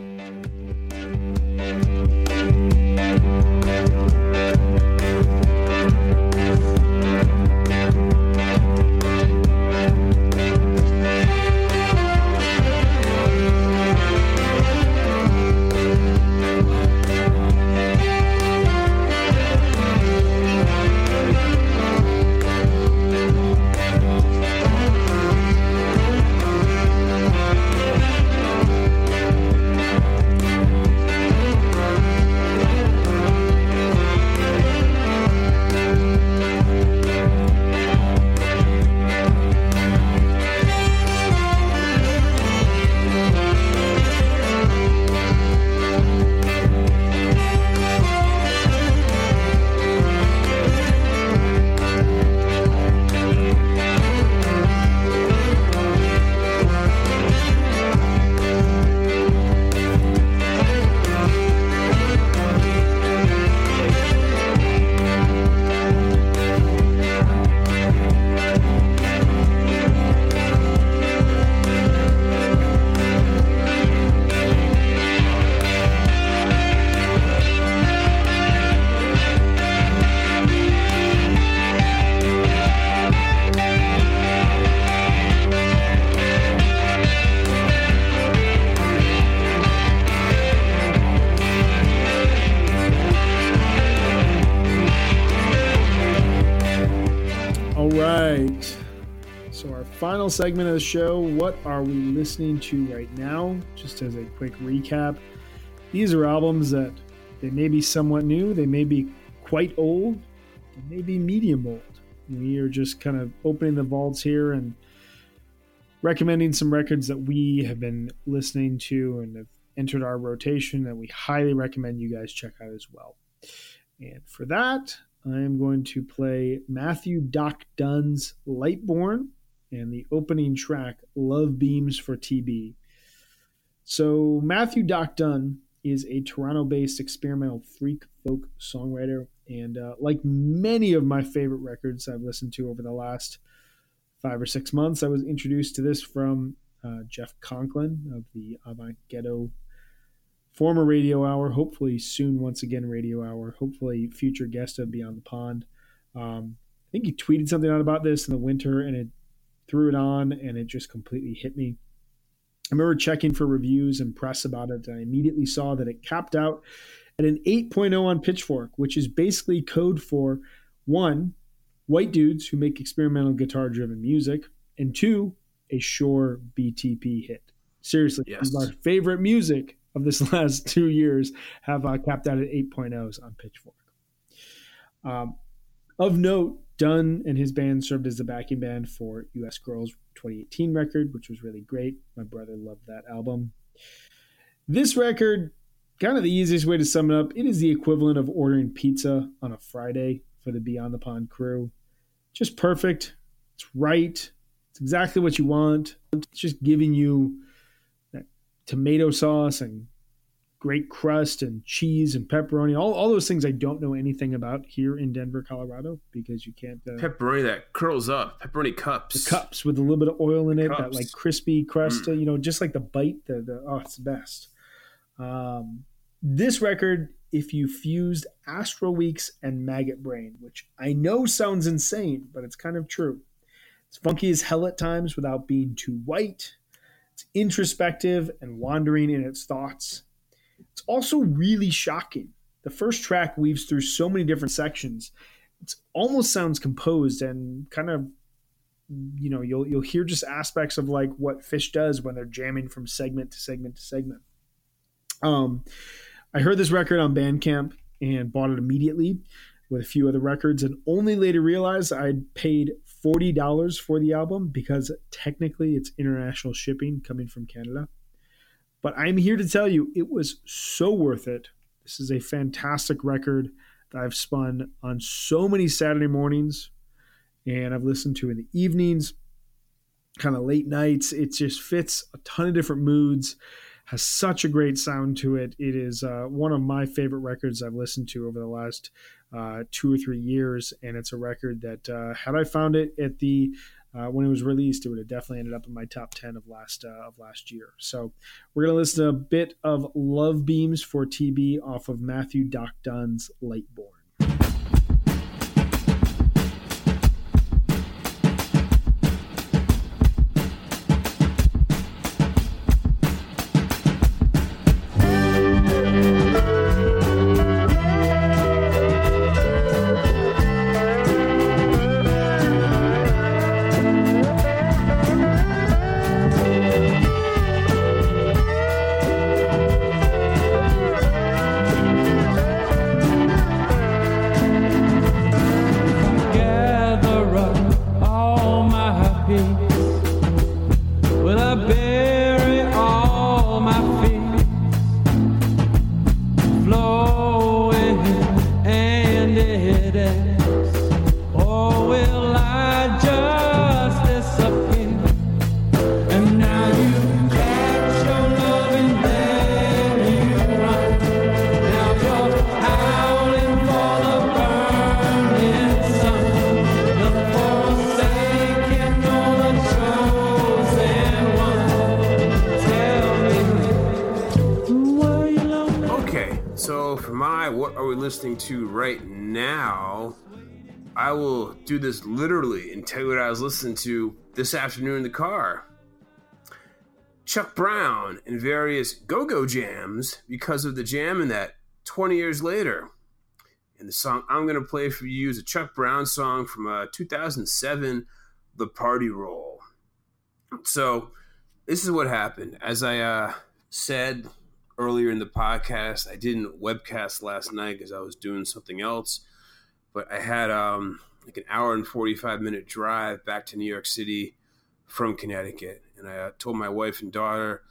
Final segment of the show what are we listening to right now? Just as a quick recap, these are albums that they may be somewhat new, they may be quite old, they may be medium old. We are just kind of opening the vaults here and recommending some records that we have been listening to and have entered our rotation that we highly recommend you guys check out as well. And for that, I am going to play Matthew Doc Dunn's Lightborn and the opening track Love Beams for TB. So, Matthew Doc Dunn is a Toronto based experimental freak folk songwriter. And uh, like many of my favorite records I've listened to over the last five or six months, I was introduced to this from uh, Jeff Conklin of the Avant Ghetto former Radio Hour, hopefully soon once again Radio Hour, hopefully future guest of Beyond the Pond. Um, I think he tweeted something out about this in the winter and it threw it on and it just completely hit me. I remember checking for reviews and press about it and I immediately saw that it capped out at an 8.0 on Pitchfork, which is basically code for one, white dudes who make experimental guitar driven music, and two, a sure BTP hit. Seriously, Yes. my favorite music of this last two years have uh, capped out at 8.0s on Pitchfork. Um, of note, Dunn and his band served as the backing band for US Girls 2018 record, which was really great. My brother loved that album. This record, kind of the easiest way to sum it up, it is the equivalent of ordering pizza on a Friday for the Beyond the Pond crew. Just perfect. It's right. It's exactly what you want. It's just giving you that tomato sauce and great crust and cheese and pepperoni. All, all those things I don't know anything about here in Denver, Colorado, because you can't. Uh, Pepperoni that curls up, pepperoni cups. the cups with a little bit of oil in it, that like crispy crust, uh, you know, just like the bite. The, the oh, it's the best. Um, this record, if you fused Astral Weeks and Maggot Brain, which I know sounds insane, but it's kind of true. It's funky as hell at times without being too white. It's introspective and wandering in its thoughts. It's also really shocking. The first track weaves through so many different sections. It almost sounds composed and kind of you know you'll you'll hear just aspects of like what Phish does when they're jamming from segment to segment to segment. Um, I heard this record on Bandcamp and bought it immediately with a few other records, and only later realized I'd paid forty dollars for the album because technically it's international shipping coming from Canada. But I'm here to tell you it was so worth it. This is a fantastic record that I've spun on so many Saturday mornings and I've listened to in the evenings, kind of late nights. It just fits a ton of different moods, has such a great sound to it. It is uh, one of my favorite records I've listened to over the last uh, two or three years, and it's a record that uh, had I found it at the uh, when it was released, it would have definitely ended up in my top ten of last uh, of last year. So we're gonna listen to a bit of "Love Beams" for TB off of Matthew Doc Dunn's "Lightborn." gather do this literally and tell you what I was listening to this afternoon in the car. Chuck Brown and various go go jams because of the jam in that 20 years later. And the song I'm going to play for you is a Chuck Brown song from uh, 2007, The Party Roll. So, this is what happened. As I uh, said earlier in the podcast, I didn't webcast last night because I was doing something else, but I had um, like an hour and 45 minute drive back to New York City from Connecticut. And I uh, told my wife and daughter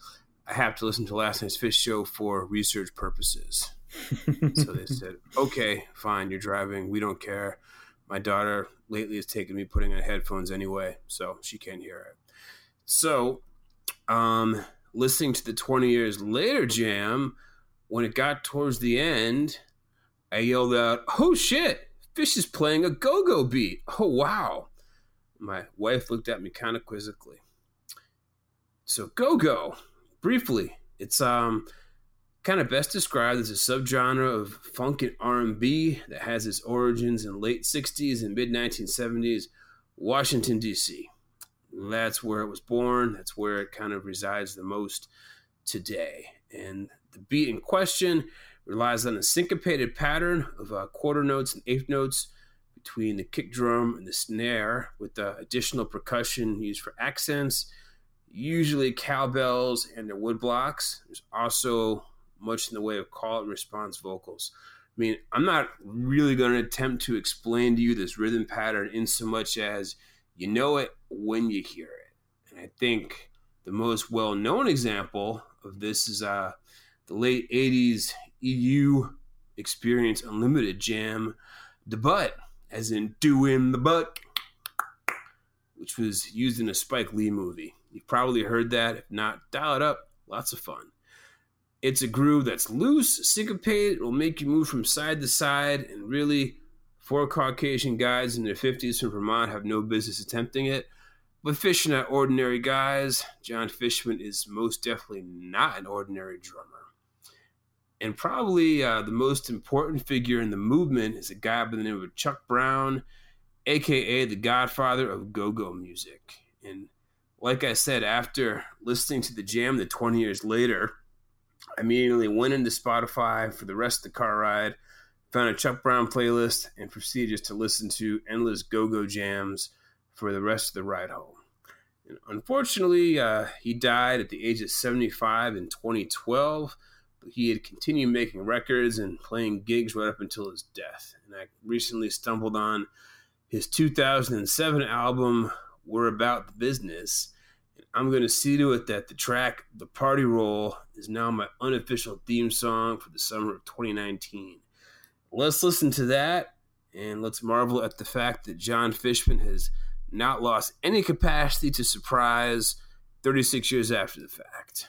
I have to listen to last night's Phish show for research purposes. so they said, okay, fine, you're driving. We don't care. My daughter lately has taken me putting on headphones anyway, so she can't hear it. So, um, listening to the 20 years later jam, when it got towards the end, I yelled out, oh shit, Phish is playing a go go beat. Oh wow. My wife looked at me kind of quizzically. So, go go, briefly, it's um kind of best described as a subgenre of funk and R&B that has its origins in late 60s and mid 1970s Washington D.C. That's where it was born. That's where it kind of resides the most today. And the beat in question relies on a syncopated pattern of uh, quarter notes and eighth notes between the kick drum and the snare, with the additional percussion used for accents, usually cowbells and the wood blocks. There's also much in the way of call and response vocals. I mean, I'm not really going to attempt to explain to you this rhythm pattern in so much as you know it when you hear it. And I think the most well known example of this is uh, the late 80s EU Experience Unlimited jam, The Butt, as in doing the butt, which was used in a Spike Lee movie. You've probably heard that. If not, dial it up. Lots of fun. It's a groove that's loose, syncopated, it will make you move from side to side, and really, four Caucasian guys in their 50s from Vermont have no business attempting it. But Phish are ordinary guys. John Fishman is most definitely not an ordinary drummer. And probably uh, the most important figure in the movement is a guy by the name of Chuck Brown, aka the godfather of go go music. And like I said, after listening to the jam the 20 years later, I immediately went into Spotify for the rest of the car ride, found a Chuck Brown playlist, and proceeded just to listen to endless go go jams for the rest of the ride home. And unfortunately, uh, he died at the age of 75 in 2012, but he had continued making records and playing gigs right up until his death. And I recently stumbled on his 2007 album, We're About the Business. And I'm going to see to it that the track, The Party Roll, is now my unofficial theme song for the summer of 2019. Let's listen to that and let's marvel at the fact that John Fishman has not lost any capacity to surprise 36 years after the fact.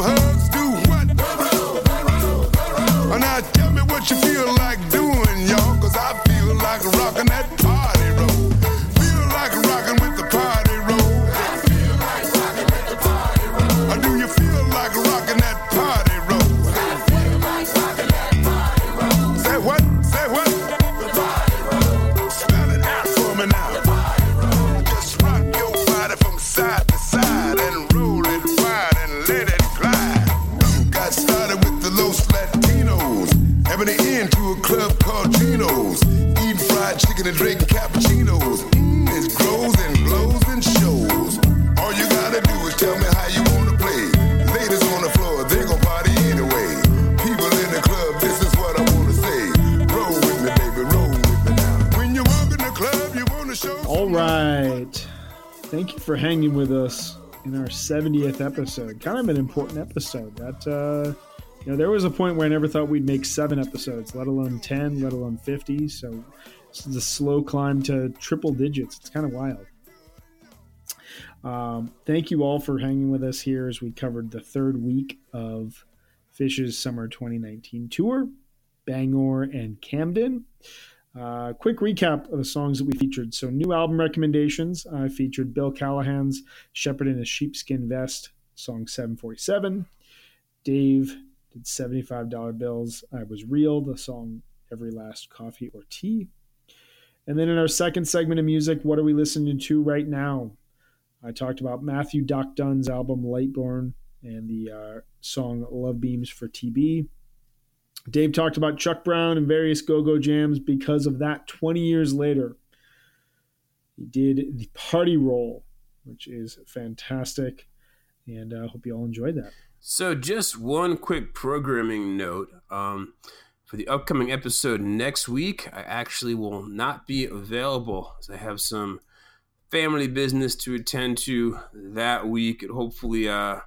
get some with us in our 70th episode. Kind of an important episode. That uh you know, there was a point where I never thought we'd make 7 episodes, let alone 10, let alone 50. So this is a slow climb to triple digits. It's kind of wild. Um, thank you all for hanging with us here as we covered the third week of Phish's Summer 2019 tour, Bangor and Camden. Uh, quick recap of the songs that we featured. So, new album recommendations. I featured Bill Callahan's Shepherd in a Sheepskin Vest, song 747. Dave did $75 bills. I Was Real, the song Every Last Coffee or Tea. And then in our second segment of music, what are we listening to right now? I talked about Matthew Doc Dunn's album Lightborn and the uh, song Love Beams for TB. Dave talked about Chuck Brown and various go go jams because of that 20 years later. He did the party roll, which is fantastic. And I uh, hope you all enjoyed that. So, just one quick programming note. Um, for the upcoming episode next week, I actually will not be available as I have some family business to attend to that week. It hopefully uh,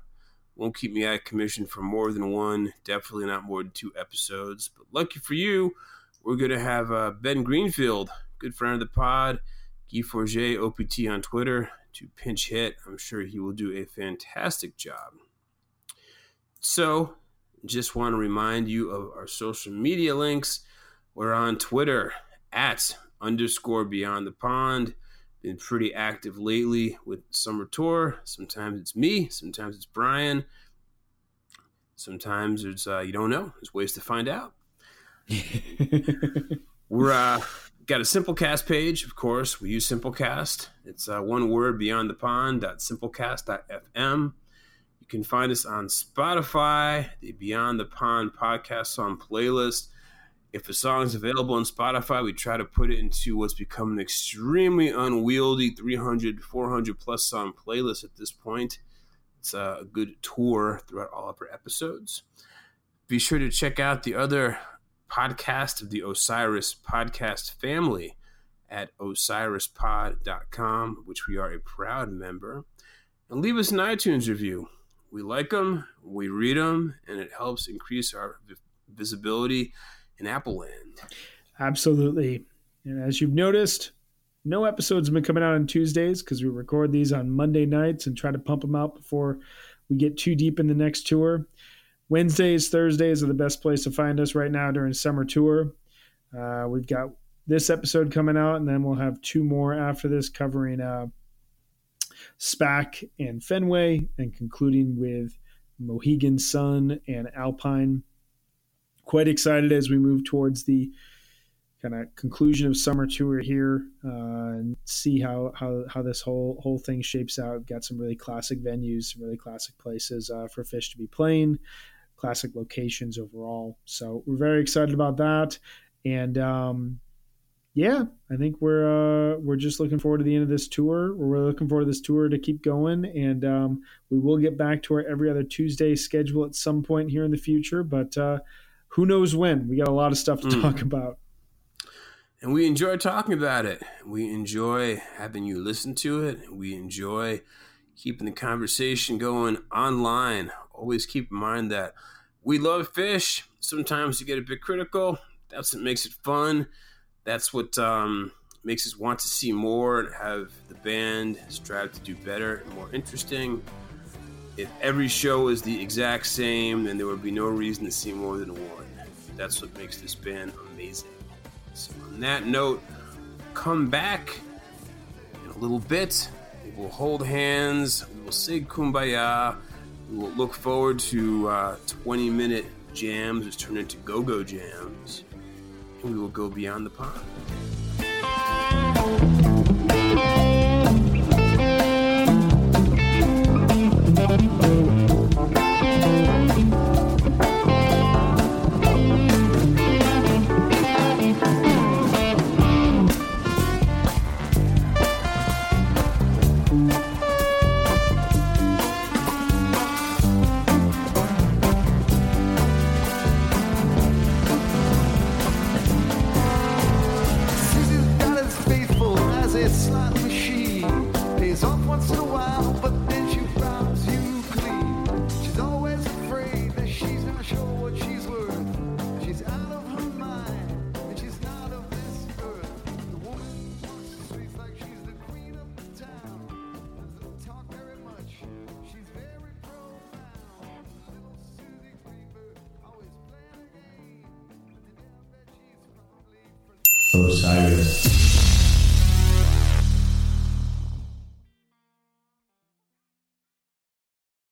won't keep me out of commission for more than one, definitely not more than two episodes. But lucky for you, we're going to have uh, Ben Greenfield, good friend of the pod, Guy Forget, OPT on Twitter, to pinch hit. I'm sure he will do a fantastic job. So, just want to remind you of our social media links. We're on Twitter at underscore beyond the pond. Been pretty active lately with summer tour. Sometimes it's me, sometimes it's Brian. Sometimes it's uh, you don't know. There's ways to find out. We're uh, got a Simplecast page, of course. We use Simplecast. It's uh, one word beyond the pond. Simplecast.fm. You can find us on Spotify, the Beyond the Pond podcast song playlist. If a song is available on Spotify, we try to put it into what's become an extremely unwieldy 300, 400 plus song playlist at this point. It's a good tour throughout all of our episodes. Be sure to check out the other podcast of the Osiris podcast family at osirispod.com, which we are a proud member. And leave us an iTunes review. We like them, we read them, and it helps increase our visibility in Apple land. Absolutely. And as you've noticed, no episodes have been coming out on Tuesdays because we record these on Monday nights and try to pump them out before we get too deep in the next tour. Wednesdays, Thursdays are the best place to find us right now during summer tour. Uh, we've got this episode coming out, and then we'll have two more after this covering uh, SPAC and Fenway, and concluding with Mohegan Sun and Alpine. Quite excited as we move towards the kind of conclusion of summer tour here uh, and see how, how how this whole whole thing shapes out. Got some really classic venues, some really classic places uh, for Phish to be playing, classic locations overall. So we're very excited about that, and um, yeah, I think we're uh, we're just looking forward to the end of this tour. We're really looking forward to this tour to keep going, and um, we will get back to our every other Tuesday schedule at some point here in the future, but. Who knows when? We got a lot of stuff to Mm. talk about. And we enjoy talking about it. We enjoy having you listen to it. We enjoy keeping the conversation going online. Always keep in mind that we love Phish. Sometimes you get a bit critical. That's what makes it fun. That's what um, makes us want to see more and have the band strive to do better and more interesting. If every show is the exact same, then there would be no reason to see more than one. That's what makes this band amazing. So, on that note, come back in a little bit. We will hold hands. We will say kumbaya. We will look forward to uh, 20 minute jams, which turn into go go jams. And we will go beyond the pond.